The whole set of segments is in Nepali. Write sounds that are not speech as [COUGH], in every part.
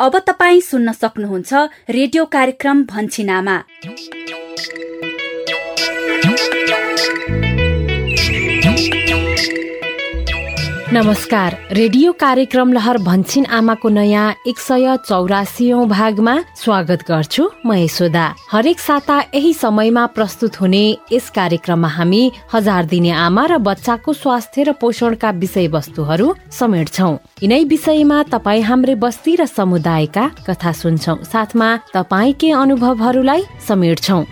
अब तपाईँ सुन्न सक्नुहुन्छ रेडियो कार्यक्रम भन्छिनामा नमस्कार। रेडियो कार्यक्रम लहर भन्छिन आमाको नयाँ एक सय चौरासी भागमा स्वागत गर्छु म यशोदा। हरेक साता यही समयमा प्रस्तुत हुने यस कार्यक्रममा हामी हजार दिने आमा र बच्चाको स्वास्थ्य र पोषणका विषयवस्तुहरू समेट्छौ। यिनै विषयमा तपाईँ हाम्रै बस्ती र समुदायका कथा सुन्छौ। साथमा तपाईँकै अनुभवहरूलाई समेट्छौ।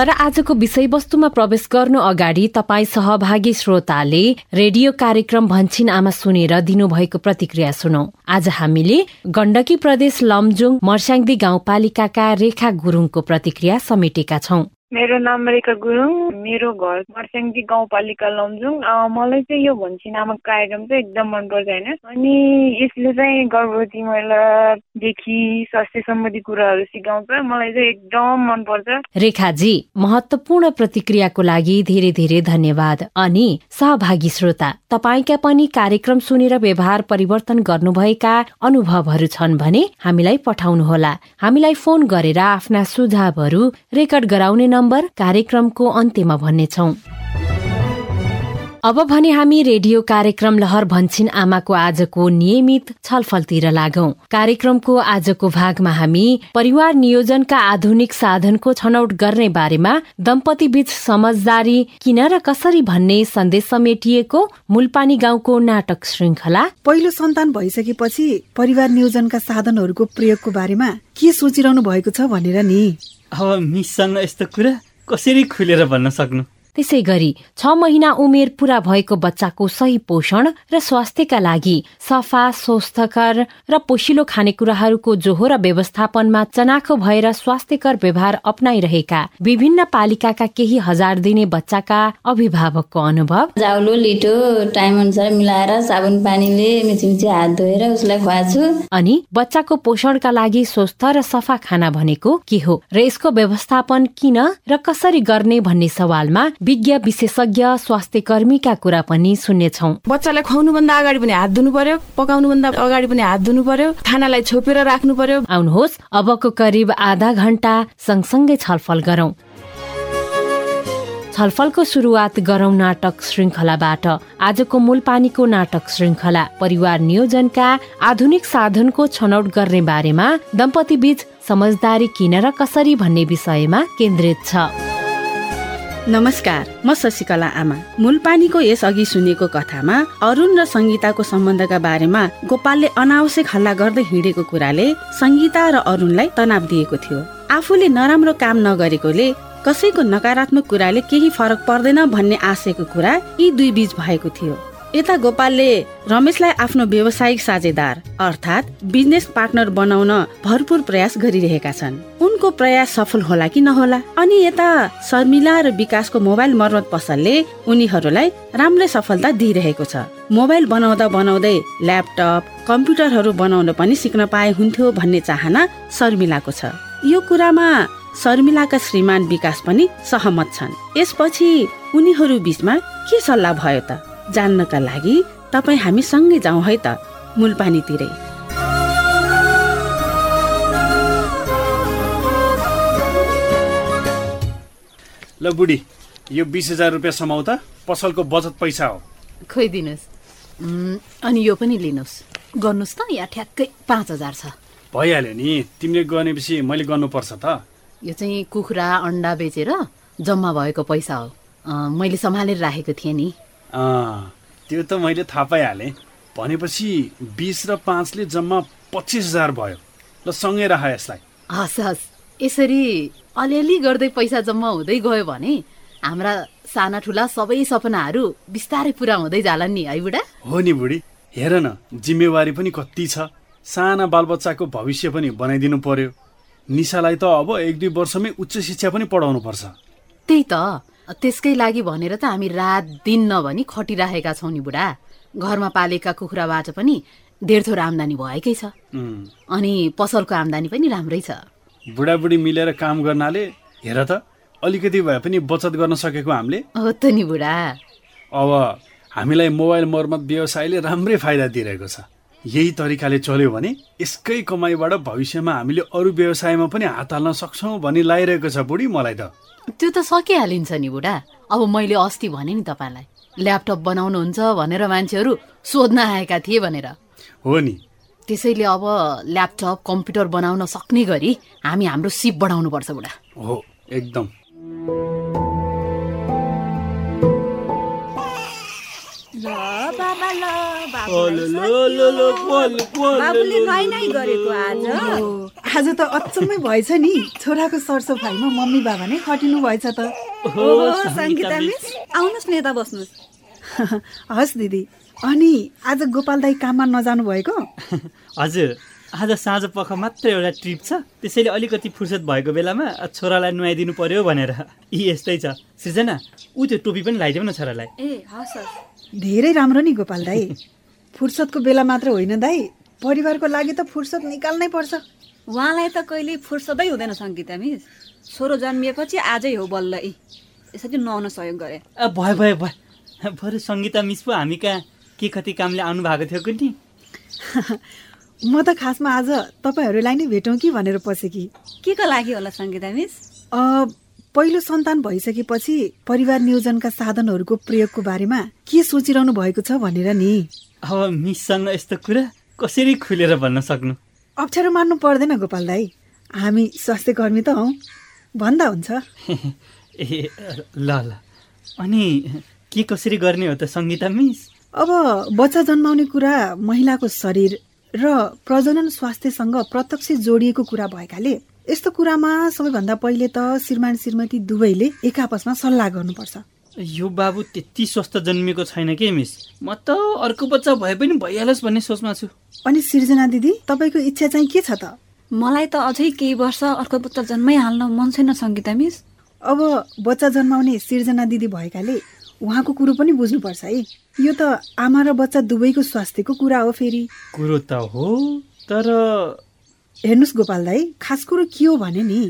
तर आजको विषयवस्तुमा प्रवेश गर्नु अगाडि तपाईँ सहभागी श्रोताले रेडियो कार्यक्रम भन्छिन आमा सुनेर दिनुभएको प्रतिक्रिया सुनौ। आज हामीले गण्डकी प्रदेश लमजुङ मर्स्याङदी गाउँपालिकाका रेखा गुरुङको प्रतिक्रिया समेटेका छौं। मेरो नाम रेखा गुरुङ मेरो घर मर्स्याङजी गाउँपालिका लमजुङ। मलाई चाहिँ यो भन्छी नामक कार्यक्रम चाहिँ एकदम मनपर्छ होइन? अनि यसले चाहिँ गर्भवती महिलादेखि स्वास्थ्य सम्बन्धी कुराहरू सिकाउँछ। मलाई चाहिँ एकदम मनपर्छ रेखाजी महत्वपूर्ण प्रतिक्रियाको लागि धेरै धेरै धन्यवाद। अनि सहभागी श्रोता तपाईँका पनि कार्यक्रम सुनेर व्यवहार परिवर्तन गर्नुभएका अनुभवहरू छन् भने हामीलाई पठाउनुहोला। हामीलाई फोन गरेर आफ्ना सुझावहरू रेकर्ड गराउने नम्बर कार्यक्रमको अन्त्यमा भन्नेछौ। अब भने हामी रेडियो कार्यक्रम लहर भन्छिन आमाको आजको नियमित छलफलतिर लागौ। कार्यक्रमको आजको भागमा हामी परिवार नियोजनका आधुनिक साधनको छनौट गर्ने बारेमा दम्पति बीच समझदारी किन र कसरी भन्ने सन्देश समेटिएको मूलपानी गाउँको नाटक श्रृङ्खला पहिलो सन्तान भइसकेपछि परिवार नियोजनका साधनहरूको प्रयोगको बारेमा के सोचिरहनु भएको छ भनेर नि। अब मिससँग यस्तो कुरा कसरी खुलेर भन्न सक्नु? त्यसै गरी छ महिना उमेर पूरा भएको बच्चाको सही पोषण र स्वास्थ्यका लागि सफा स्वस्थकर र पोषिलो खानेकुराहरूको जोहो र व्यवस्थापनमा चनाखो भएर स्वास्थ्यकर व्यवहार अप्नाइरहेका विभिन्न पालिकाका केही हजार दिने बच्चाका अभिभावकको अनुभव। जाउलो लिटो टाइम अनुसार मिलाएर साबुन पानीले मिची मिची हात धोएर उसलाई खुवाछु। अनि बच्चाको पोषणका लागि स्वस्थ र सफा खाना भनेको के हो र यसको व्यवस्थापन किन र कसरी गर्ने भन्ने सवालमा विज्ञ विशेषज्ञ स्वास्थ्य कर्मीका कुरा पनि सुन्नेछौ। बच्चालाई खुवाउनुभन्दा अगाडि पनि हात धुनु पर्यो पकाउनुभन्दा अगाडि पनि हात धुनु पर्यो खानालाई छोपेर राख्नु पर्यो आउनुहोस् अबको करिब आधा घण्टा सँगसँगै छलफल गरौं। छलफलको सुरुवात गरौं नाटक श्रृङ्खलाबाट आजको मूल पानीको नाटक श्रृङ्खला परिवार नियोजनका आधुनिक साधनको छनौट गर्ने बारेमा दम्पति बीच समझदारी किन र कसरी भन्ने विषयमा केन्द्रित छ। नमस्कार म शशिकला आमा। मूलपानीको यस अघि सुनेको कथामा अरुण र सङ्गीताको सम्बन्धका बारेमा गोपालले अनावश्यक हल्ला गर्दै हिँडेको कुराले सङ्गीता र अरुणलाई तनाव दिएको थियो। आफूले नराम्रो काम नगरेकोले कसैको नकारात्मक कुराले केही फरक पर्दैन भन्ने आशयको कुरा यी दुई बीच भएको थियो। यता गोपालले रमेशलाई आफ्नो व्यावसायिक साझेदार अर्थात् बिजनेस पार्टनर बनाउन भरपुर प्रयास गरिरहेका छन्। उनको प्रयास सफल होला कि नहोला? अनि यता शर्मिला र विकासको मोबाइल मर्मत पसलले उनीहरूलाई राम्रै सफलता दिइरहेको छ। मोबाइल बनाउँदा बनाउँदै ल्यापटप कम्प्युटरहरू बनाउन पनि सिक्न पाए हुन्थ्यो भन्ने चाहना शर्मिलाको छ। यो कुरामा शर्मिलाका श्रीमान विकास पनि सहमत छन्। यसपछि उनीहरू बिचमा के सल्लाह भयो त? जान्नका लागि तपाईँ हामी सँगै जाउँ है त मूलपानीतिरै। ल बुढी यो बिस हजार रुपियाँ समाउ त पसलको बचत पैसा हो। खोइदिनुहोस्। अनि यो पनि लिनुहोस्। गर्नुहोस् त यहाँ ठ्याक्कै पाँच हजार छ। भइहाल्यो नि तिमीले गर्नेपछि मैले गर्नुपर्छ त। यो चाहिँ कुखुरा अन्डा बेचेर जम्मा भएको पैसा हो। मैले सम्हालेर राखेको थिएँ नि। त्यो त मैले थाहा पाइहालेँ। भनेपछि बिस र पाँचले जम्मा पच्चिस हजार भयो। ल सँगै राख यसलाई। हस् हस्। यसरी अलिअलि गर्दै पैसा जम्मा हुँदै गयो भने हाम्रा साना ठुला सबै सपनाहरू बिस्तारै पुरा हुँदै जालान् नि है बुढा? हो नि बुढी। हेर न जिम्मेवारी पनि कति छ। साना बालबच्चाको भविष्य पनि बनाइदिनु पर्यो। निशालाई त अब एक दुई वर्षमै उच्च शिक्षा पनि पढाउनु पर्छ त्यही त। त्यसकै लागि भनेर त हामी रात दिन नभनी खटिराखेका छौँ नि बुढा। घरमा पालेका कुखुराबाट पनि डेढ थोर आम्दानी भएकै छ। अनि पसलको आम्दानी पनि राम्रै छ। बुढाबुढी मिलेर काम गर्नाले हेर त अलिकति भए पनि बचत गर्न सकेको हामीले। हो त नि बुढा। अब हामीलाई मोबाइल मर्मत व्यवसायले राम्रै फाइदा दिइरहेको छ। यही तरिकाले चल्यो भने यसकै कमाइबाट भविष्यमा हामीले अरू व्यवसायमा पनि हात हाल्न सक्छौँ भन्ने लागिरहेको छ बुढी मलाई त। त्यो त सकिहालिन्छ नि बुढा। अब मैले अस्ति भने नि तपाईँलाई ल्यापटप बनाउनुहुन्छ भनेर मान्छेहरू सोध्न आएका थिए भनेर। हो नि। त्यसैले अब ल्यापटप कम्प्युटर बनाउन सक्ने गरी हामी हाम्रो सिप बढाउनुपर्छ बुढा। हो एकदम। आज त अचम्मै भएछ नि। छोराको सरसफाइमा मम्मी बाबा नै खटिनु भएछ त। आउनुहोस् न यता बस्नुहोस्। [LAUGHS] हस् दिदी। अनि आज गोपाल दाई काममा नजानु भएको? [LAUGHS] हजुर। आज साँझ पख मात्र एउटा ट्रिप छ। त्यसैले अलिकति फुर्सद भएको बेलामा छोरालाई नुहाइदिनु पर्यो भनेर। यी यस्तै छ। सृजना ऊ त्यो टोपी पनि लगाइदेऊ न छोरालाई। ए हस् हस्। धेरै राम्रो नि गोपाल दाई। फुर्सदको बेला मात्र होइन दाई। परिवारको लागि त फुर्सद निकाल्नै पर्छ। उहाँलाई त कहिले फुर्सदै हुँदैन सङ्गीता मिस। छोरो जन्मिएपछि आजै हो बल्ल यी। यसरी नुहाउन सहयोग गरे। अ, भयो भयो भयो बरु सङ्गीता मिस पो हामी कहाँ के कति कामले आउनु भएको थियो कि नि [LAUGHS] म त खासमा आज तपाईँहरूलाई नै भेटौँ कि भनेर पसेँ के को लागि होला सङ्गीता मिस? अ, पहिलो सन्तान भइसकेपछि परिवार नियोजनका साधनहरूको प्रयोगको बारेमा के सोचिरहनु भएको छ भनेर नि। अब मिससँग यस्तो कुरा कसरी खुलेर भन्न सक्नु? अप्ठ्यारो मान्नु पर्दैन गोपाल दाई। हामी स्वास्थ्य कर्मी त हौ। भन्दा हुन्छ। [LAUGHS] ए ल ल। अनि के कसरी गर्ने हो त सङ्गीता मिस? अब बच्चा जन्माउने कुरा महिलाको शरीर र प्रजनन स्वास्थ्यसँग प्रत्यक्ष जोडिएको कुरा भएकाले यस्तो कुरामा सबैभन्दा पहिले त श्रीमान श्रीमती दुवैले एक आपसमा सल्लाह गर्नुपर्छ। यो बाबु त्यति स्वस्थ जन्मिएको छैन के मिस? म त अर्को बच्चा भए पनि भइहालोस् भन्ने सोचमा छु। अनि सृजना दिदी तपाईँको इच्छा चाहिँ के छ त? मलाई त अझै केही वर्ष अर्को बच्चा जन्मै हाल्न मन छैन सङ्गीता मिस। अब बच्चा जन्माउने सिर्जना दिदी भएकाले उहाँको कुरो पनि बुझ्नुपर्छ है। यो त आमा र बच्चा दुवैको स्वास्थ्यको कुरा हो फेरि। कुरो त हो तर हेर्नुहोस् गोपाल दाई खास कुरो के हो भने नि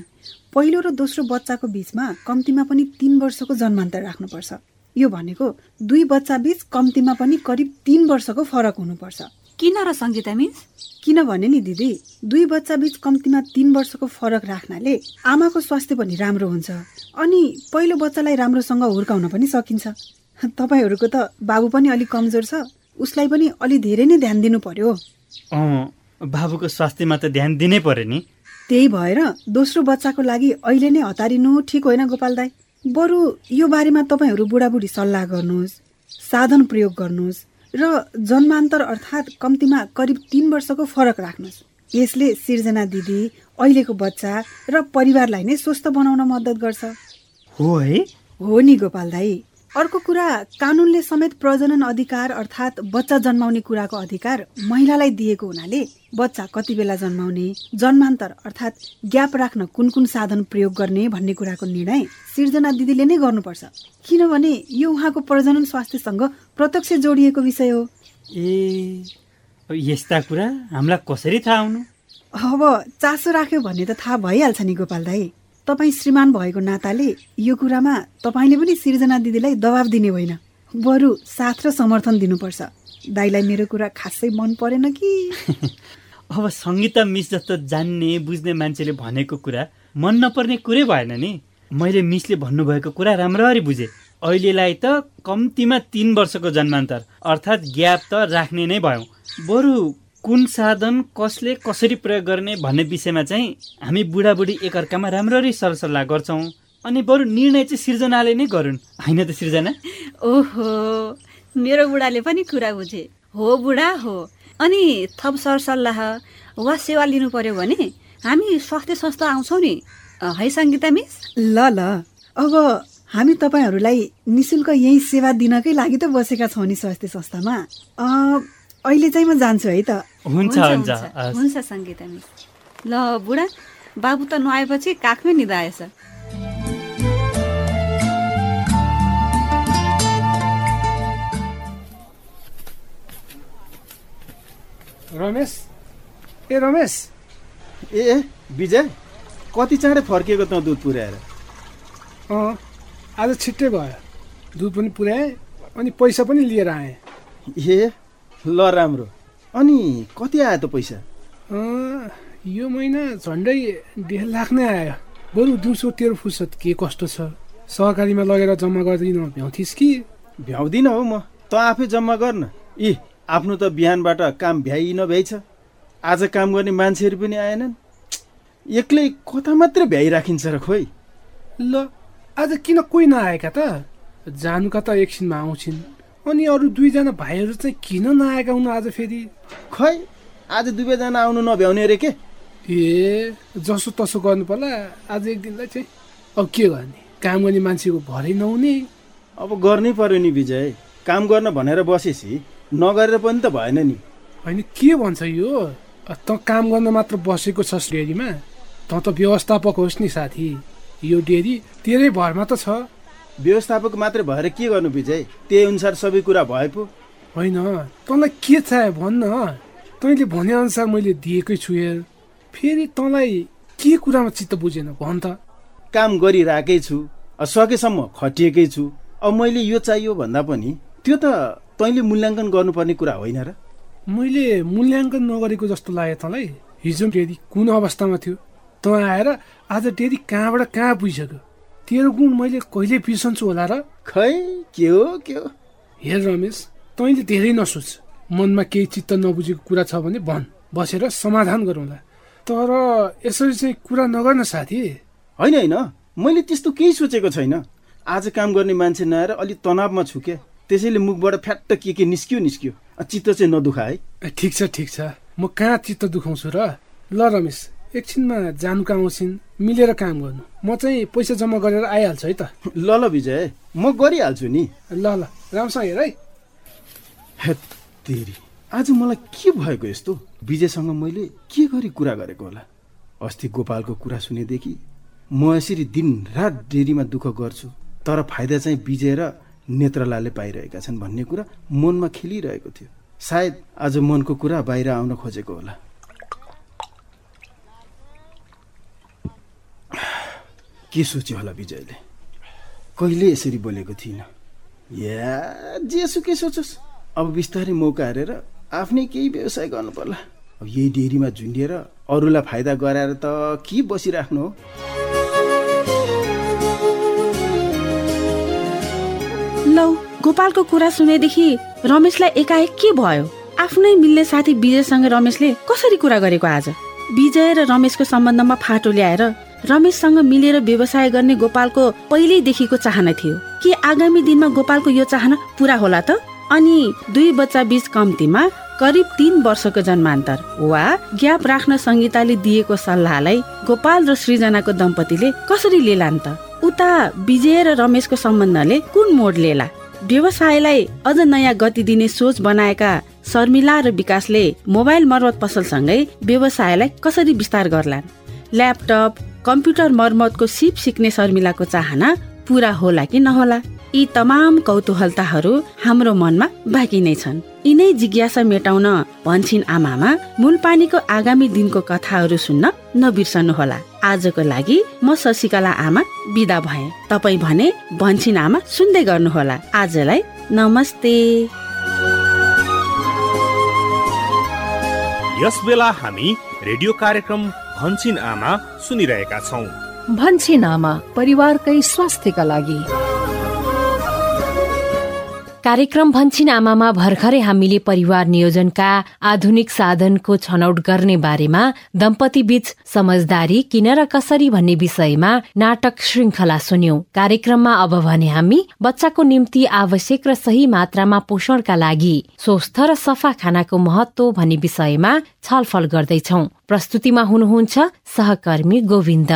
पहिलो र दोस्रो बच्चाको बिचमा कम्तीमा पनि तिन वर्षको जन्मान्तर राख्नुपर्छ। यो भनेको दुई बच्चा बिच कम्तीमा पनि करिब तिन वर्षको फरक हुनुपर्छ। किन र सङ्गीता मिस किनभने नि दिदी दुई बच्चा बिच कम्तीमा तिन वर्षको फरक राख्नाले आमाको स्वास्थ्य पनि राम्रो हुन्छ अनि पहिलो बच्चालाई राम्रोसँग हुर्काउन पनि सकिन्छ। तपाईँहरूको त बाबु पनि अलिक कमजोर छ उसलाई पनि अलि धेरै नै ध्यान दिनु पर्यो। अँ बाबुको स्वास्थ्यमा त ध्यान दिनै पर्यो नि। त्यही भएर दोस्रो बच्चाको लागि अहिले नै हतारिनु ठिक होइन गोपाल दाई। बरु यो बारेमा तपाईँहरू बुढाबुढी सल्लाह गर्नुहोस् साधन प्रयोग गर्नुहोस् र जन्मान्तर अर्थात् कम्तीमा करिब तिन वर्षको फरक राख्नुहोस्। यसले सिर्जना दिदी अहिलेको बच्चा र परिवारलाई नै स्वस्थ बनाउन मद्दत गर्छ। हो है? हो नि गोपाल दाई। अर्को कुरा कानुनले समेत प्रजनन अधिकार अर्थात् बच्चा जन्माउने कुराको अधिकार महिलालाई दिएको हुनाले बच्चा कति बेला जन्माउने जन्मान्तर अर्थात् ग्याप राख्न कुन कुन साधन प्रयोग गर्ने भन्ने कुराको निर्णय सिर्जना दिदीले नै गर्नुपर्छ। किनभने यो उहाँको प्रजनन स्वास्थ्यसँग प्रत्यक्ष जोडिएको विषय हो। ए यस्ता कुरा हामीलाई कसरी थाहा हुनु? अब चासो राख्यो भन्ने त थाहा भइहाल्छ नि गोपाल दाई। तपाईँ श्रीमान भएको नाताले यो कुरामा तपाईँले पनि सिर्जना दिदीलाई दबाब दिने होइन। बरु साथ र समर्थन दिनुपर्छ। दाईलाई मेरो कुरा खासै मन परेन कि? [LAUGHS] अब सङ्गीता मिस जस्तो जान्ने बुझ्ने मान्छेले भनेको कुरा मन नपर्ने कुरै भएन नि। मैले मिसले भन्नुभएको कुरा राम्ररी बुझेँ। अहिलेलाई त कम्तीमा तिन वर्षको जन्मान्तर अर्थात् ग्याप त राख्ने नै भयौँ। बरु कुन साधन कसले कसरी प्रयोग गर्ने भन्ने विषयमा चाहिँ हामी बुढाबुढी एकअर्कामा राम्ररी सरसल्लाह गर्छौँ। अनि बरु निर्णय चाहिँ सृजनाले नै गरून्। होइन त सृजना ओहो मेरो बुढाले पनि कुरा बुझे। हो बुढा हो। अनि थप सरसल्लाह वा सेवा लिनु पर्यो भने हामी स्वास्थ्य संस्था आउँछौँ नि। है सङ्गीता मिस? ल ल। अब हामी तपाईँहरूलाई निशुल्क यही सेवा दिनकै लागि त बसेका छौँ नि स्वास्थ्य संस्थामा। अ, अहिले चाहिँ म जान्छु है त। हुन्छ हुन्छ। हुन्छ। सङ्गीता मिस। ल बुढा बाबु त नुहाएपछि काखमै निधाएछ रमेश? ए रमेश? ए ए विजय कति चाँडै फर्किएको त दुध पुर्याएर अँ आज छिट्टै भयो। दुध पनि पुर्याएँ अनि पैसा पनि लिएर आएँ। ए ल राम्रो। अनि कति आयो त पैसा? यो महिना झन्डै डेढ लाख नै आयो। बरु दिउँसो तेरो फुर्सद के कस्तो छ? सहकारीमा लगेर जम्मा गरिदिन भ्याउँथिस् कि? भ्याउँदिन हौ म। त आफै जम्मा गर्न। इ आफ्नो त बिहानबाट काम भ्याइ छ आज काम गर्ने मान्छेहरू पनि आएनन्। [TSK] एक्लै कता मात्रै भ्याइराखिन्छ र खोइ। ल आज किन कोही नआएका त? जानुका त एकछिनमा आउँछिन्। अनि अरू दुईजना भाइहरू चाहिँ किन नआएका हुन् आज फेरि? खै आज दुवैजना आउनु नभ्याउने अरे के? ए जसो तसो गर्नु पर्ला आज एक दिनलाई चाहिँ। अब के गर्ने? काम गर्ने मान्छेको भरै नहुने। अब गर्नै पर्यो नि विजय। काम गर्न भनेर बसेपछि नगरेर पनि त भएन नि। होइन के भन्छ यो? त काम गर्न मात्र बसेको छस् डेरीमा त त व्यवस्थापक होस् नि साथी। यो डेरी तेरै भरमा त छ। व्यवस्थापक मात्रै भएर के गर्नु विजय? त्यही अनुसार सबै कुरा भए पो। होइन तँलाई के चाहियो भन्न तैँले भनेअनुसार मैले दिएकै छु हेर। फेरि तँलाई के कुरामा चित्त बुझेन भन त। काम गरिरहेकै छु सकेसम्म खटिएकै छु। अब मैले यो चाहियो भन्दा पनि त्यो त तैँले मूल्याङ्कन गर्नुपर्ने कुरा होइन र। मैले मूल्याङ्कन नगरेको जस्तो लाग्यो तँलाई। हिजो डेरी कुन अवस्थामा थियो? तँ आएर आज डेरी कहाँबाट कहाँ पुगिसक्यो? तेरो गुण मैले कहिले बिर्सन्छु होला र? खै के हो के हो? हेर रमेश तैँले धेरै नसोच। मनमा केही चित्त नबुझेको कुरा छ भने भन बसेर समाधान गरौँला। तर यसरी चाहिँ कुरा नगर्न साथी। होइन होइन। मैले त्यस्तो केही सोचेको छैन। आज काम गर्ने मान्छे नआएर अलिक तनावमा छु क्या त्यसैले मुखबाट फ्याट्ट के के निस्कियो निस्कियो। चित्त चाहिँ नदुखा है। ठिक छ ठिक छ। म कहाँ चित्त दुखाउँछु र? ल रमेश एकछिनमा जानुका आउँछिन्। मिलेर काम गर्नु। म चाहिँ पैसा जम्मा गरेर आइहाल्छु है त। ल ल विजय। म गरिहाल्छु नि। ल ल। राम्रोसँग हेर है। हेत्तेरी। आज मलाई के भएको यस्तो? विजयसँग मैले के गरी कुरा गरेको होला? अस्ति गोपालको कुरा सुनेदेखि म यसरी दिन रात डेरीमा दुःख गर्छु। तर फाइदा चाहिँ विजय र नेत्रलाले पाइरहेका छन् भन्ने कुरा मनमा खेलिरहेको थियो। सायद आज मनको कुरा बाहिर आउन खोजेको होला। के सोच्यो होला विजयले? कहिले यसरी बोलेको थिइनँ? या जेसुकै सोचोस्? अब बिस्तारै मौका हेरेर आफ्नै केही व्यवसाय गर्नु पर्ला अब यही डेरीमा झुन्डिएर अरूलाई फाइदा गराएर त के बसिराख्नु हो? लौ गोपालको कुरा सुनेदेखि रमेशलाई एकाएक के भयो? आफ्नै मिल्ने साथी विजयसँग रमेशले कसरी कुरा गरेको आज? विजय र रमेशको सम्बन्धमा फाटो ल्याएर रमेशसँग मिलेर व्यवसाय गर्ने गोपालको पहिल्यैदेखिको चाहना थियो। के आगामी दिनमा गोपालको यो चाहना पुरा होला त? अनि दुई बच्चा बीच कम्तीमा करिब तीन वर्षको जन्मान्तर वा ग्याप राख्न संगीताले दिएको सल्लाहलाई गोपाल र सृजनाको दम्पतिले कसरी लेलान् त? उता विजय र रमेशको सम्बन्धले कुन मोड लेला? व्यवसायलाई अझ नयाँ गति दिने सोच बनाएका शर्मिला र विकासले मोबाइल मर्मत पसलसँगै व्यवसायलाई कसरी विस्तार गर्लान्? ल्यापटप कम्प्युटर मर्मतको सिप सिक्ने शर्मिलाको चाहना पुरा होला कि नहोला? यी तमाम कौतूहलताहरू हाम्रो मनमा बाँकी नै छन्। यिनै जिज्ञासा मेटाउन भन्छिन् आमामा मूलपानीको आगामी दिनको कथाहरू सुन्न नबिर्सनु होला आजको लागि म शशिकला आमा बिदा भए। तपाईँ भने भन्छिन् आमा सुन्दै गर्नुहोला। आजलाई नमस्ते। यस बेला हामी रेडियो कार्यक्रम भन्छिन आमा सुनिरहेका छौँ। भन्छिन् आमा परिवारकै स्वास्थ्यका लागि। कार्यक्रम भन्छिन आमामा भर्खरै हामीले परिवार नियोजनका आधुनिक साधनको छनौट गर्ने बारेमा दम्पति बीच समझदारी किन र कसरी भन्ने विषयमा नाटक श्रृङ्खला सुन्यौं। कार्यक्रममा अब भने हामी बच्चाको निम्ति आवश्यक र सही मात्रामा पोषणका लागि स्वस्थ र सफा खानाको महत्व भन्ने विषयमा छलफल गर्दैछौ। प्रस्तुतिमा हुनुहुन्छ सहकर्मी गोविन्द।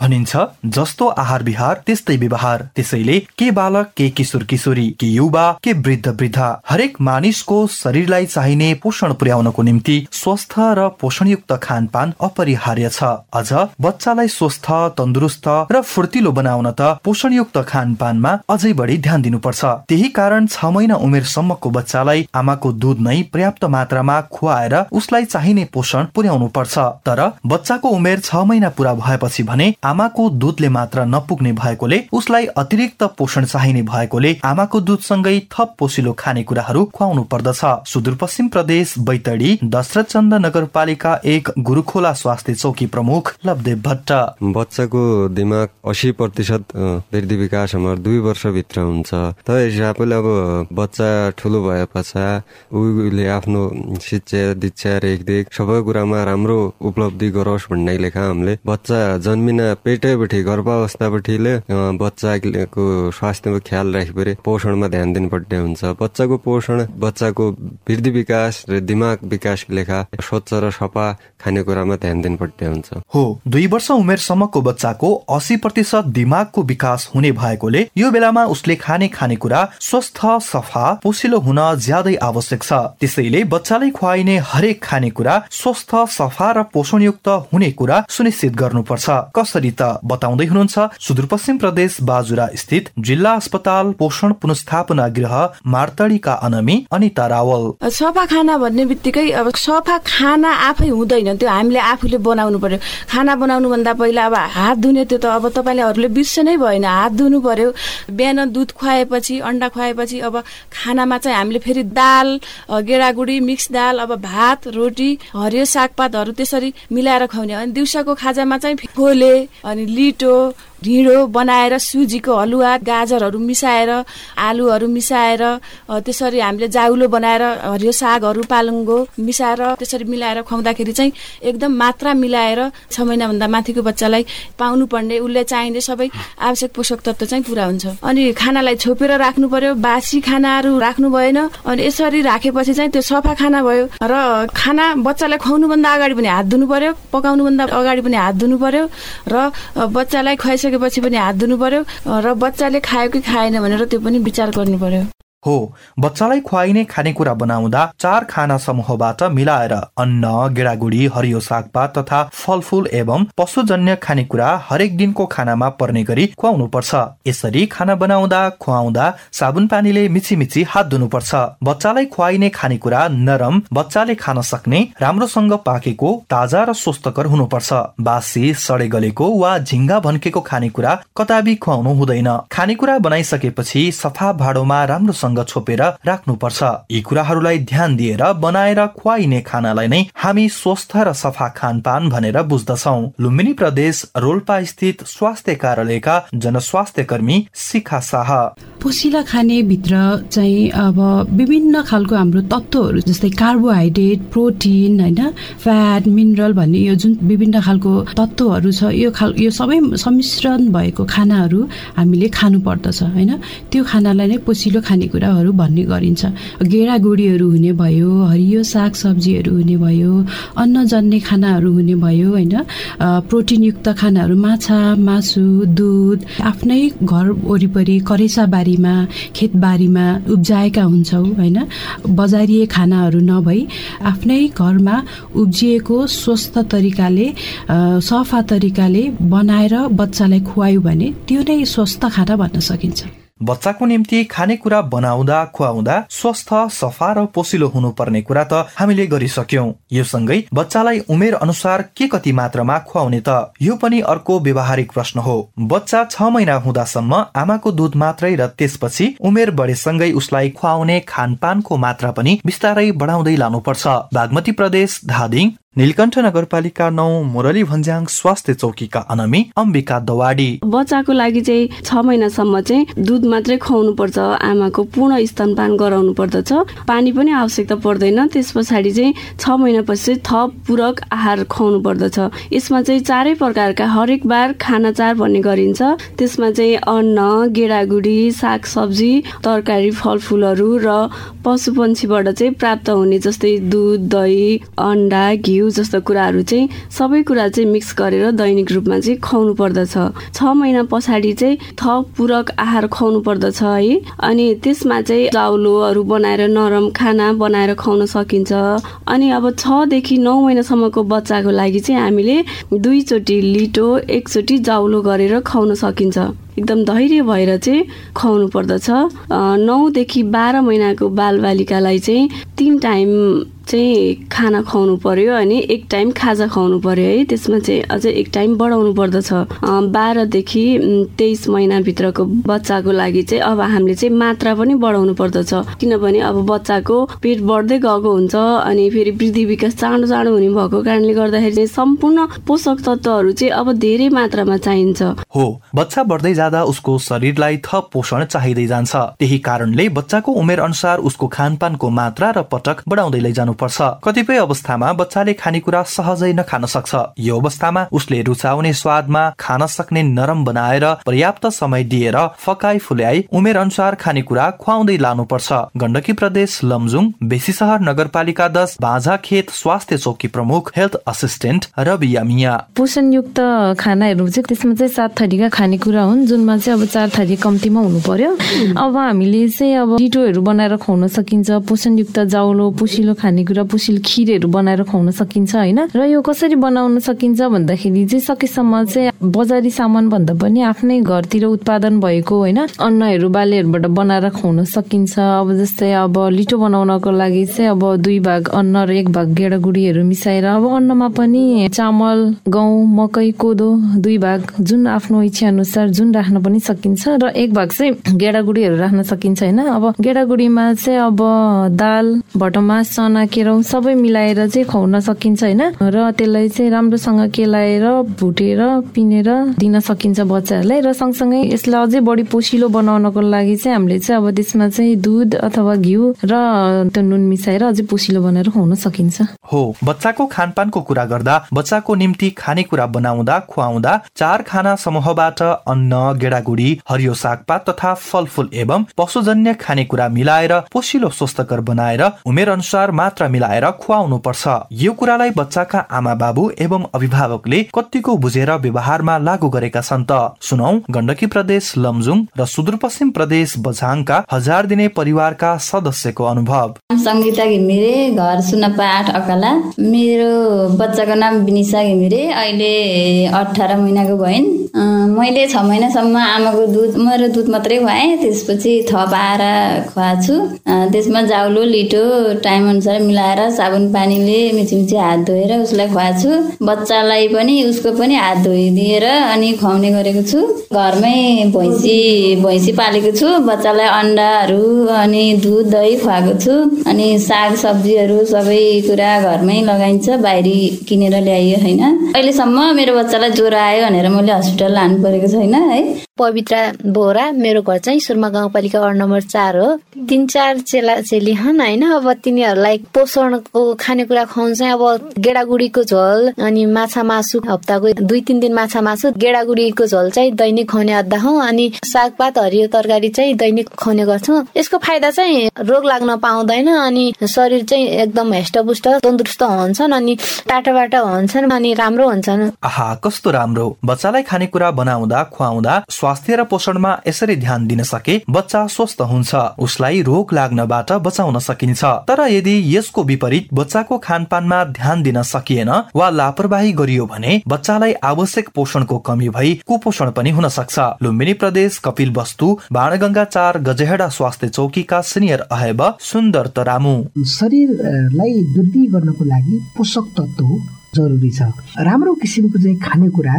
भनिन्छ जस्तो आहार विहार त्यस्तै व्यवहार। त्यसैले के बालक के किशोर किशोरी के युवा के वृद्ध वृद्ध हरेक मानिसको शरीरलाई चाहिने पोषण पुर्याउनको निम्ति स्वस्थ र पोषणयुक्त खानपान अपरिहार्य छ। अझ बच्चालाई स्वस्थ तन्दुरुस्त र फुर्तिलो बनाउन त पोषणयुक्त खानपानमा अझै बढी ध्यान दिनुपर्छ। त्यही कारण छ महिना उमेरसम्मको बच्चालाई आमाको दुध नै पर्याप्त मात्रामा खुवाएर उसलाई चाहिने पोषण पुर्याउनु पर्छ तर बच्चाको उमेर छ महिना पुरा भएपछि भने आमाको दुधले मात्र नपुग्ने भएकोले उसलाई अतिरिक्त पोषण चाहिने भएकोले आमाको दुधसँगै थप पोसिलो खानेकुराहरू खुवाउनु पर्दछ। सुदूरपश्चिम प्रदेश बैतडी दशरथ चन्द नगरपालिका एक गुरुखोला स्वास्थ्य चौकी प्रमुख लभदेव भट्ट। बच्चाको दिमाग असी प्रतिशत वृद्धि विकास हाम्रो दुई वर्षभित्र हुन्छ। त हिसाबले अब बच्चा ठुलो भए पछाडि उसले आफ्नो शिक्षा दीक्षा रेखदेख सबै कुरामा राम्रो उपलब्धि गरोस् भन्ने लेखा हामीले बच्चा जन्मिना पेटैपट्टि गर्भावस्थापट्टिले बच्चाको स्वास्थ्यमा ख्याल राखिपरि पोषणमा ध्यान दिनुपर्ने हुन्छ। बच्चाको पोषण बच्चाको वृद्धि विकास र दिमाग विकासको लेखा स्वच्छ र सफा खानेकुरामा ध्यान दिनुपर्ने हुन्छ। हो दुई वर्ष उमेरसम्मको बच्चाको असी प्रतिशत दिमागको विकास हुने भएकोले यो बेलामा उसले खाने खानेकुरा स्वस्थ सफा पोसिलो हुन ज्यादै आवश्यक छ। त्यसैले बच्चालाई खुवाइने हरेक खानेकुरा स्वस्थ सफा र पोषणयुक्त हुने कुरा सुनिश्चित गर्नुपर्छ। कसरी त बताउँदै हुनुहुन्छ सुदूरपश्चिम प्रदेश बाजुरा स्थित जिल्ला अस्पताल पोषण पुनस्थापना गृह मार्तडीका अनमी अनिता रावल। सफा खाना भन्ने बित्तिकै अब सफा खाना आफै हुँदैन त्यो हामीले आफूले बनाउनु पर्यो। खाना बनाउनु भन्दा पहिला अब हात धुने त्यो त अब तपाईँले बिर्से नै भएन हात धुनु पर्यो। बिहान दुध खुवाएपछि अन्डा खुवाएपछि अब खानामा चाहिँ हामीले फेरि दाल गेडागुडी मिक्स दाल अब भात रोटी हरियो सागपातहरू त्यसरी मिलाएर खुवाउने। अनि दिउँसोको खाजामा चाहिँ फोले अनि लिटो ढिँडो बनाएर सुजीको हलुवा गाजरहरू मिसाएर आलुहरू मिसाएर त्यसरी हामीले जाउलो बनाएर हरियो सागहरू पालुङ्गो मिसाएर त्यसरी मिलाएर खुवाउँदाखेरि चाहिँ एकदम मात्रा मिलाएर छ महिनाभन्दा माथिको बच्चालाई पाउनु पर्ने उसले चाहिने सबै आवश्यक पोषक तत्व चाहिँ पुरा हुन्छ। अनि खानालाई छोपेर राख्नु पर्यो बासी खानाहरू राख्नु भएन अनि यसरी राखेपछि चाहिँ त्यो सफा खाना भयो। र खाना बच्चालाई खुवाउनुभन्दा अगाडि पनि हात धुनु पर्यो पकाउनुभन्दा अगाडि पनि हात धुनु पर्यो र बच्चालाई खुवाइसके सकेपछि पनि हात धुनु पर्यो र बच्चाले खायो कि खाएन भनेर त्यो पनि विचार गर्नु पर्यो। हो। बच्चालाई खुवाइने खानेकुरा बनाउँदा चार खाना समूहबाट मिलाएर अन्न गेडागुडी हरियो सागपात तथा फलफूल एवं पशुजन्य खानेकुरा हरेक दिनको खानामा पर्ने गरी खुवाउनु पर्छ यसरी खाना बनाउँदा खुवाउँदा साबुन पानीले मिची मिची हात धुनुपर्छ। बच्चालाई खुवाइने खानेकुरा नरम बच्चाले खान सक्ने राम्रोसँग पाकेको ताजा र स्वस्थकर हुनुपर्छ। बासी सडे गलेको वा झिङ्गा भन्केको खानेकुरा कताबी खुवाउनु हुँदैन। खानेकुरा बनाइसकेपछि सफा भाँडोमा राम्रोसँग सँग छोपेर राख्नुपर्छ। यी कुराहरूलाई ध्यान दिएर बनाएर खुवाइने खानालाई नै हामी स्वस्थ र सफा खानपान भनेर बुझ्दछौ। लुम्बिनी प्रदेश रोल्पा स्थित स्वास्थ्य कार्यालयका जनस्वास्थ्य कर्मी शिखा शाह। पोसिला खाने भित्र चाहिँ अब विभिन्न खालको हाम्रो तत्त्वहरू जस्तै कार्बोहाइड्रेट प्रोटिन होइन फ्याट मिनरल भन्ने यो जुन विभिन्न खालको तत्त्वहरू छ यो खाल यो सबै सम्मिश्रण भएको खानाहरू हामीले खानु पर्दछ होइन? त्यो खानालाई नै पोसिलो खानेकुरा कुराहरू भन्ने गरिन्छ। गेडागुडीहरू हुने भयो हरियो साग सब्जीहरू हुने भयो अन्नजन्य खानाहरू हुने भयो होइन? प्रोटिनयुक्त खानाहरू माछा मासु दुध आफ्नै घर वरिपरि करेसा बारीमा खेतबारीमा उब्जाएका हुन्छौँ होइन? बजारिए खानाहरू नभई आफ्नै घरमा उब्जिएको स्वस्थ तरिकाले सफा तरिकाले बनाएर बच्चालाई खुवायो भने त्यो नै स्वस्थ खाना भन्न सकिन्छ। बच्चाको निम्ति खानेकुरा बनाउँदा खुवाउँदा स्वस्थ सफा र पोसिलो हुनुपर्ने कुरा त हामीले गरिसक्यौं। यो सँगै बच्चालाई उमेर अनुसार के कति मात्रामा खुवाउने त यो पनि अर्को व्यवहारिक प्रश्न हो। बच्चा छ महिना हुँदासम्म आमाको दुध मात्रै र त्यसपछि उमेर बढेसँगै उसलाई खुवाउने खानपानको मात्रा पनि बिस्तारै बढाउँदै लानुपर्छ। बागमती प्रदेश धादिङ नीलकण्ठ नगरपालिका नौ मुरली भन्ज्याङ स्वास्थ्य चौकीका अनमी अम्बिका दवाडी। बच्चाको लागि चाहिँ छ महिनासम्म चाहिँ दुध मात्रै खुवाउनु पर्छ आमाको पूर्ण स्तनपान गराउनु पर्दछ पानी पनि आवश्यकता पर्दैन त्यस पछाडि चाहिँ छ महिनापछि थप पूरक आहार खुवाउनु पर्दछ यसमा चाहिँ चारै प्रकारका हरेक बार खाना चार भन्ने गरिन्छ। त्यसमा चाहिँ अन्न गेडागुडी साग सब्जी तरकारी फलफुलहरू र पशुपन्छीबाट चाहिँ प्राप्त हुने जस्तै दुध दही अन्डा घिउ घिउ जस्ता कुराहरू चाहिँ सबै कुरा चाहिँ मिक्स गरेर दैनिक रूपमा चाहिँ खुवाउनु पर्दछ। छ महिना पछाडि चाहिँ थप पूरक आहार खुवाउनु पर्दछ है। अनि त्यसमा चाहिँ चाउलोहरू बनाएर नरम खाना बनाएर खुवाउन सकिन्छ। अनि अब छदेखि नौ महिनासम्मको बच्चाको लागि चाहिँ हामीले दुईचोटि लिटो एकचोटि जाउलो गरेर खुवाउन सकिन्छ। एकदम धैर्य भएर चाहिँ खुवाउनु पर्दछ। नौदेखि बाह्र महिनाको बालबालिकालाई चाहिँ तिन टाइम चाहिँ खाना खुवाउनु पर्यो अनि एक टाइम खाजा खुवाउनु पर्यो है। त्यसमा चाहिँ अझै एक टाइम बढाउनु पर्दछ। बाह्रदेखि तेइस महिनाभित्रको बच्चाको लागि चाहिँ अब हामीले चाहिँ मात्रा पनि बढाउनु पर्दछ। किनभने अब बच्चाको पेट बढ्दै गएको हुन्छ अनि फेरि वृद्धि विकास चाँडो चाँडो हुने भएको कारणले गर्दाखेरि सम्पूर्ण पोषक तत्त्वहरू चाहिँ अब धेरै मात्रामा चाहिन्छ। हो बच्चा बढ्दै जाँदा उसको शरीरलाई थप पोषण चाहिँदै जान्छ। त्यही कारणले बच्चाको उमेर अनुसार उसको खानपानको मात्रा र पटक बढाउँदै लैजानुपर्छ कतिपय अवस्थामा बच्चाले खानेकुरा सहजै नखान सक्छ। यो अवस्थामा उसले रुचाउने स्वादमा खान सक्ने नरम बनाएर पर्याप्त समय दिएर फकाई फुल्याई उमेर अनुसार खानेकुरा खुवाउँदै लानुपर्छ। गण्डकी प्रदेश लमजुङ बेसी सहर नगरपालिका दस बाझा खेत स्वास्थ्य चौकी प्रमुख हेल्थ असिस्टेन्ट रवि यामिया। पोषणयुक्त खानाहरू चाहिँ त्यसमा चाहिँ सात थरीका खानेकुरा हुन् जुनमा चाहिँ अब चार थरी कम्तीमा हुनु पर्यो। अब हामीले चाहिँ अब लिटोहरू बनाएर खुवाउन सकिन्छ। पोषणयुक्त जाउलो पोसिलो खानेकुरा पोसिलो खिरहरू बनाएर खुवाउन सकिन्छ होइन? र यो कसरी बनाउन सकिन्छ भन्दाखेरि चाहिँ सकेसम्म चाहिँ बजारी सामान भन्दा पनि आफ्नै घरतिर उत्पादन भएको होइन? अन्नहरू बालीहरूबाट बनाएर खुवाउन सकिन्छ। अब जस्तै अब लिटो बनाउनको लागि चाहिँ अब दुई भाग अन्न र एक भाग गेडागुडीहरू मिसाएर अब अन्नमा पनि चामल गहुँ मकै कोदो दुई भाग जुन आफ्नो इच्छा अनुसार जुन राख्न पनि सकिन्छ र एक भाग चाहिँ गेडागुडीहरू राख्न सकिन्छ होइन? अब गेडागुडीमा चाहिँ अब दाल भटमास चना केराउ सबै मिलाएर चाहिँ खुवाउन सकिन्छ होइन? र त्यसलाई चाहिँ राम्रोसँग केलाएर भुटेर पिनेर दिन सकिन्छ बच्चाहरूलाई। र सँगसँगै यसलाई अझै बढी पोसिलो बनाउनको लागि चाहिँ हामीले चाहिँ अब त्यसमा चाहिँ दुध अथवा घिउ र त्यो नुन मिसाएर अझै पोसिलो बनाएर खुवाउन सकिन्छ। हो बच्चाको खानपानको कुरा गर्दा बच्चाको निम्ति खानेकुरा बनाउँदा खुवाउँदा चार खाना समूहबाट अन्न गेडागुडी हरियो सागपात तथा फलफूल एवं पशुजन्य खानेकुरा मिलाएर पोसिलो स्वस्थकर बनाएर उमेर अनुसार मात्रा मिलाएर खुवाउनु पर्छ यो कुरालाई बच्चाका आमा बाबु एवं अभिभावकले कतिको बुझेर व्यवहारमा लागू गरेका छन् त। सुनौ गण्डकी प्रदेश लमजुङ र सुदूरपश्चिम प्रदेश बझाङका हजार दिने परिवारका सदस्यको अनुभव। सङ्गीता घिमिरे घर सुनपा आठ अकाला। मेरो बच्चाको नाम विनिसा घिमिरे अहिले अठार महिनाको भइन्। मैले छ महिनासम्म आमाको दुध मेरो दुध मात्रै खुवाएँ त्यसपछि थप आएर खुवाएको छु। त्यसमा जाउलो लिटो टाइम अनुसार मिलाएर साबुन पानीले मिची मिची हात धोएर उसलाई खुवाएको बच्चालाई पनि उसको पनि हात धोइदिएर अनि खुवाउने गरेको छु। घरमै भैँसी भैँसी पालेको छु। बच्चालाई अन्डाहरू अनि दुध दही खुवाएको छु। अनि साग सब्जीहरू सबै कुरा घरमै लगाइन्छ बाहिरी किनेर ल्याइयो होइन। अहिलेसम्म मेरो बच्चालाई ज्वरो आयो भनेर मैले हस्पिटल लानु परेको छैन है। पवित्रा बोरा मेरो घर चाहिँ सुरमा गाउँपालिका वार्ड नम्बर चार हो। तिन चार चेला चेली हन् होइन? अब तिनीहरूलाई पोषणको खानेकुरा खुवाउनु चाहिँ अब गेडागुडीको झोल अनि माछा मासु हप्ताको दुई तिन दिन माछा मासु गेडागुडीको झोल चाहिँ दैनिक खुवाउने अड्डा हौ अनि सागपात हरियो तरकारी चाहिँ दैनिक खुवाउने गर्छौँ। यसको फाइदा चाहिँ रोग लाग्न पाउँदैन अनि शरीर चाहिँ एकदम हेष्टपुष्ट तन्दुरुस्त हुन्छन् अनि टाटाबाट हुन्छन् अनि राम्रो हुन्छन्। कस्तो राम्रो। बच्चालाई खानेकुरा बनाउँदा खुवाउँदा स्वास्थ्य र पोषणमा यसरी ध्यान दिन सके बच्चा स्वस्थ हुन्छ। उसलाई रोग लाग्नबाट बचाउन सकिन्छ। तर यदि यसको विपरीत बच्चाको खानपानमा ध्यान दिन सकिएन वा लापरवाही गरियो भने बच्चालाई आवश्यक पोषणको कमी भई कुपोषण पनि हुन सक्छ। लुम्बिनी प्रदेश कपिल वस्तु बाणगंगा चार गजेहडा स्वास्थ्य चौकीका सिनियर अहेब सुन्दर तरामु। शरीरलाई वृद्धि गर्नको लागि पोषक तत्व जरुरी छ। राम्रो किसिमको चाहिँ खानेकुरा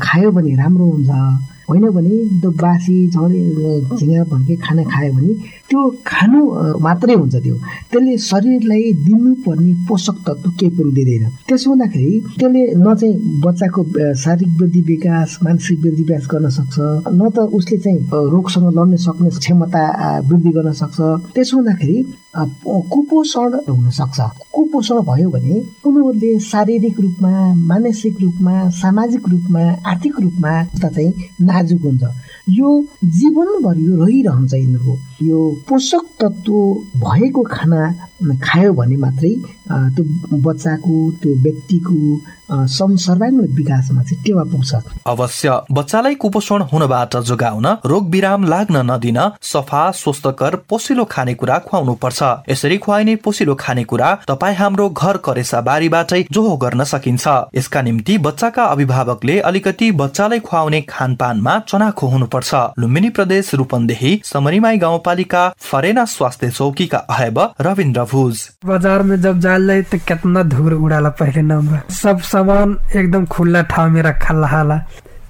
खायो भने राम्रो हुन्छ। होइन भने त्यो बासी झन् झिँगा भन्के खाना खायो भने त्यो खानु मात्रै हुन्छ त्यो। त्यसले शरीरलाई दिनुपर्ने पोषक तत्व केही पनि दिँदैन। त्यसो हुँदाखेरि त्यसले न चाहिँ बच्चाको शारीरिक वृद्धि विकास मानसिक वृद्धि विकास गर्न सक्छ न त उसले चाहिँ रोगसँग लड्न सक्ने क्षमता वृद्धि गर्न सक्छ। त्यसो हुँदाखेरि कुपोषण हुन सक्छ। कुपोषण भयो भने उनीहरूले शारीरिक रूपमा मानसिक रूपमा सामाजिक रूपमा आर्थिक रूपमा चाहिँ नाजुक हुन्छ। यो जीवनभरि यो रहिरहन्छ यिनीहरूको यो पोषक तत्व भएको खाना खायो भने मात्रै त्यो बच्चाको त्यो व्यक्तिको सम विकासमा चाहिँ टेवा पुग्छ। अवश्य बच्चालाई कुपोषण हुनबाट जोगाउन रोग विराम लाग्न नदिन सफा स्वस्थकर पोसिलो खानेकुरा खुवाउनु पर्छ यसरी खुवाइने पोसिलो खानेकुरा तपाईँ हाम्रो घर करेसा बारीबाटै जोहो गर्न सकिन्छ। यसका निम्ति बच्चाका अभिभावकले अलिकति बच्चालाई खुवाउने खानपानमा चनाखो हुनुपर्छ। लुम्बिनी प्रदेश रूपन्देही समरिमाई गाउँपालिका फरेना स्वास्थ्य चौकीका अहेब रविन्द्र भुज। बाजार में जब जाल जाए तो कितना धूल उड़ाला पहले नंबर सब सामान एकदम खुला ठाव में रखा रहा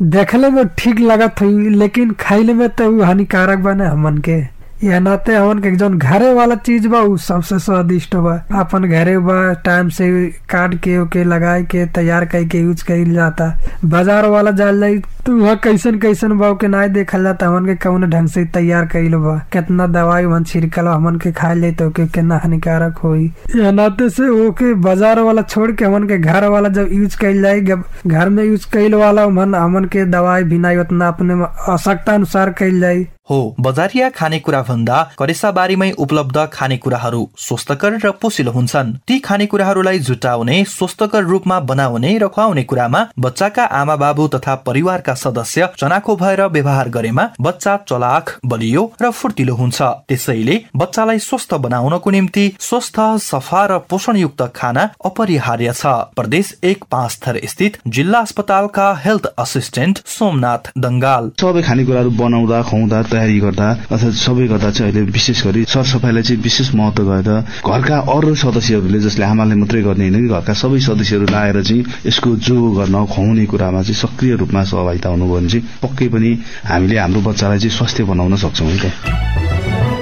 देखले में ठीक लगत हुई, लेकिन खाइले में तो हानिकारक बने हमन के। या नाते हमन के जौन घरे वाला चीज़ बा, उ सबसे स्वादिष्ट बा। अपन घरे बा, टाइम से काट के, ओके लगाए के, तैयार करके यूज़ कइल जाता। बाज़ार वाला जाल जाई तो वहाँ कैसन कैसन बा के नाय देखल जाता। हमन के कौन ढंग से तैयार कइल बा, कितना दवाई हमन छिड़कल हमन के खाए ले तो ओके कितना हानिकारक होई। या नाते से ओके बाज़ार वाला छोड़ के हमन के घर वाला जब यूज़ कइल जाए घर में यूज़ कइल वाला हमन हमन के दवाई नाई उतना अपने आवश्यकता अनुसार कइल जाए हो। बजारिया खानेकुरा भन्दा करेसा बारीमै उपलब्ध खानेकुराहरू स्वस्थकर र पोसिलो हुन्छन्। ती खानेकुराहरूलाई जुटाउने स्वस्थकर रूपमा बनाउने र खुवाउने कुरामा बच्चाका आमा बाबु तथा परिवारका सदस्य चनाखो भएर व्यवहार गरेमा बच्चा चलाख बलियो र फुर्तिलो हुन्छ। त्यसैले बच्चालाई स्वस्थ बनाउनको निम्ति स्वस्थ सफा र पोषणयुक्त खाना अपरिहार्य छ। प्रदेश एक पाँच थर स्थित जिल्ला अस्पतालका हेल्थ असिस्टेन्ट सोमनाथ दङ्गाल। सबै खानेकुराहरू बनाउँदा खुवाउँदा तयारी गर्दा अथवा सबै गर्दा चाहिँ अहिले विशेष गरी सरसफाइलाई चाहिँ विशेष महत्व गरेर घरका अरू सदस्यहरूले जसले आमाले मात्रै गर्ने होइन कि घरका सबै सदस्यहरू लाएर चाहिँ यसको जो गर्न खुवाउने कुरामा चाहिँ सक्रिय रूपमा सहभागिता हुनुभयो भने चाहिँ पक्कै पनि हामीले हाम्रो बच्चालाई चाहिँ स्वास्थ्य बनाउन सक्छौँ है त।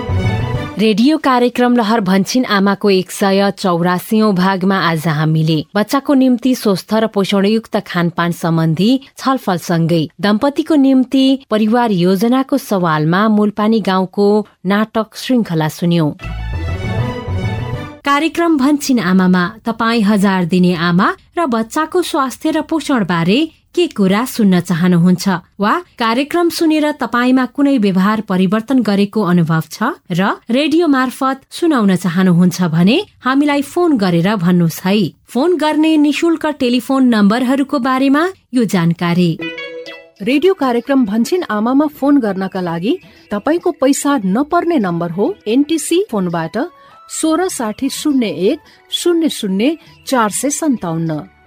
रेडियो कार्यक्रम लहर भन्छिन आमाको एक सय चौरासी भागमा आज हामीले बच्चाको निम्ति स्वस्थ र पोषणयुक्त खानपान सम्बन्धी छलफलसँगै दम्पतिको निम्ति परिवार योजनाको सवालमा मूलपानी गाउँको नाटक श्रृङ्खला सुन्यौं। कार्यक्रम भन्छिन आमामा तपाईँ हजार दिने आमा र बच्चाको स्वास्थ्य र पोषण बारे के कुरा सुन्न चाहनुहुन्छ वा कार्यक्रम सुनेर तपाईँमा कुनै व्यवहार परिवर्तन गरेको अनुभव छ र रेडियो मार्फत सुनाउन चाहनुहुन्छ भने हामीलाई फोन गरेर भन्नुहोस् है। फोन गर्ने निशुल्क टेलिफोन नम्बरहरूको बारेमा यो जानकारी। रेडियो कार्यक्रम भन्छिन आमामा फोन गर्नका लागि तपाईँको पैसा नपर्ने नम्बर हो एनटिसी फोनबाट सोह्र साठी शून्य एक शून्य शून्य चार सय सन्ताउन्न।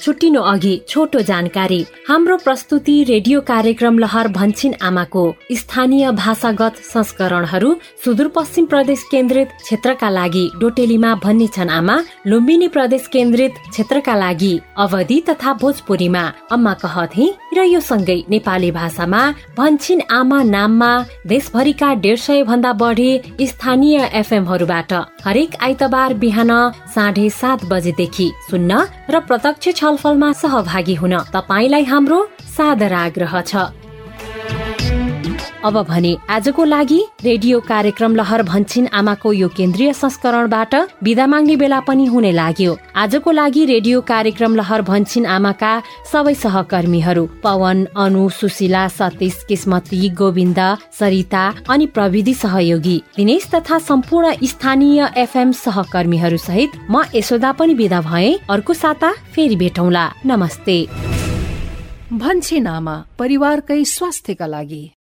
छुट्टिनु अघि छोटो जानकारी। हाम्रो प्रस्तुति रेडियो कार्यक्रम लहर भन्छिन आमाको स्थानीय भाषागत संस्करणहरू सुदूरपश्चिम प्रदेश केन्द्रित क्षेत्रका लागि डोटेलीमा भन्ने छन् आमा। लुम्बिनी प्रदेश केन्द्रित क्षेत्रका लागि अवधि तथा भोजपुरीमा अम्मा कहथे र यो सँगै नेपाली भाषामा भन्छिन आमा नाममा देशभरिका डेढ सय भन्दा बढी स्थानीय एफएमहरूबाट हरेक आइतबार बिहान साढे सात बजेदेखि सुन्न र प्रत्यक्ष छलफलमा सहभागी हुन तपाईँलाई हाम्रो सादर आग्रह छ। अब भने आजको लागि रेडियो कार्यक्रम लहर भन्छिन आमाको यो केन्द्रीय संस्करणबाट विदा माग्ने बेला पनि हुने लाग्यो। आजको लागि रेडियो कार्यक्रम लहर भन्छिन आमाका सबै सहकर्मीहरू पवन अनु सुशीला सतीश किस्मती गोविन्द सरिता अनि प्रविधि सहयोगी दिनेश तथा सम्पूर्ण स्थानीय एफएम सहकर्मीहरू सहित म यशोदा पनि विदा भए। अर्को साता फेरि भेटौँला। नमस्ते। भन्छे नामा परिवारकै स्वास्थ्यका लागि।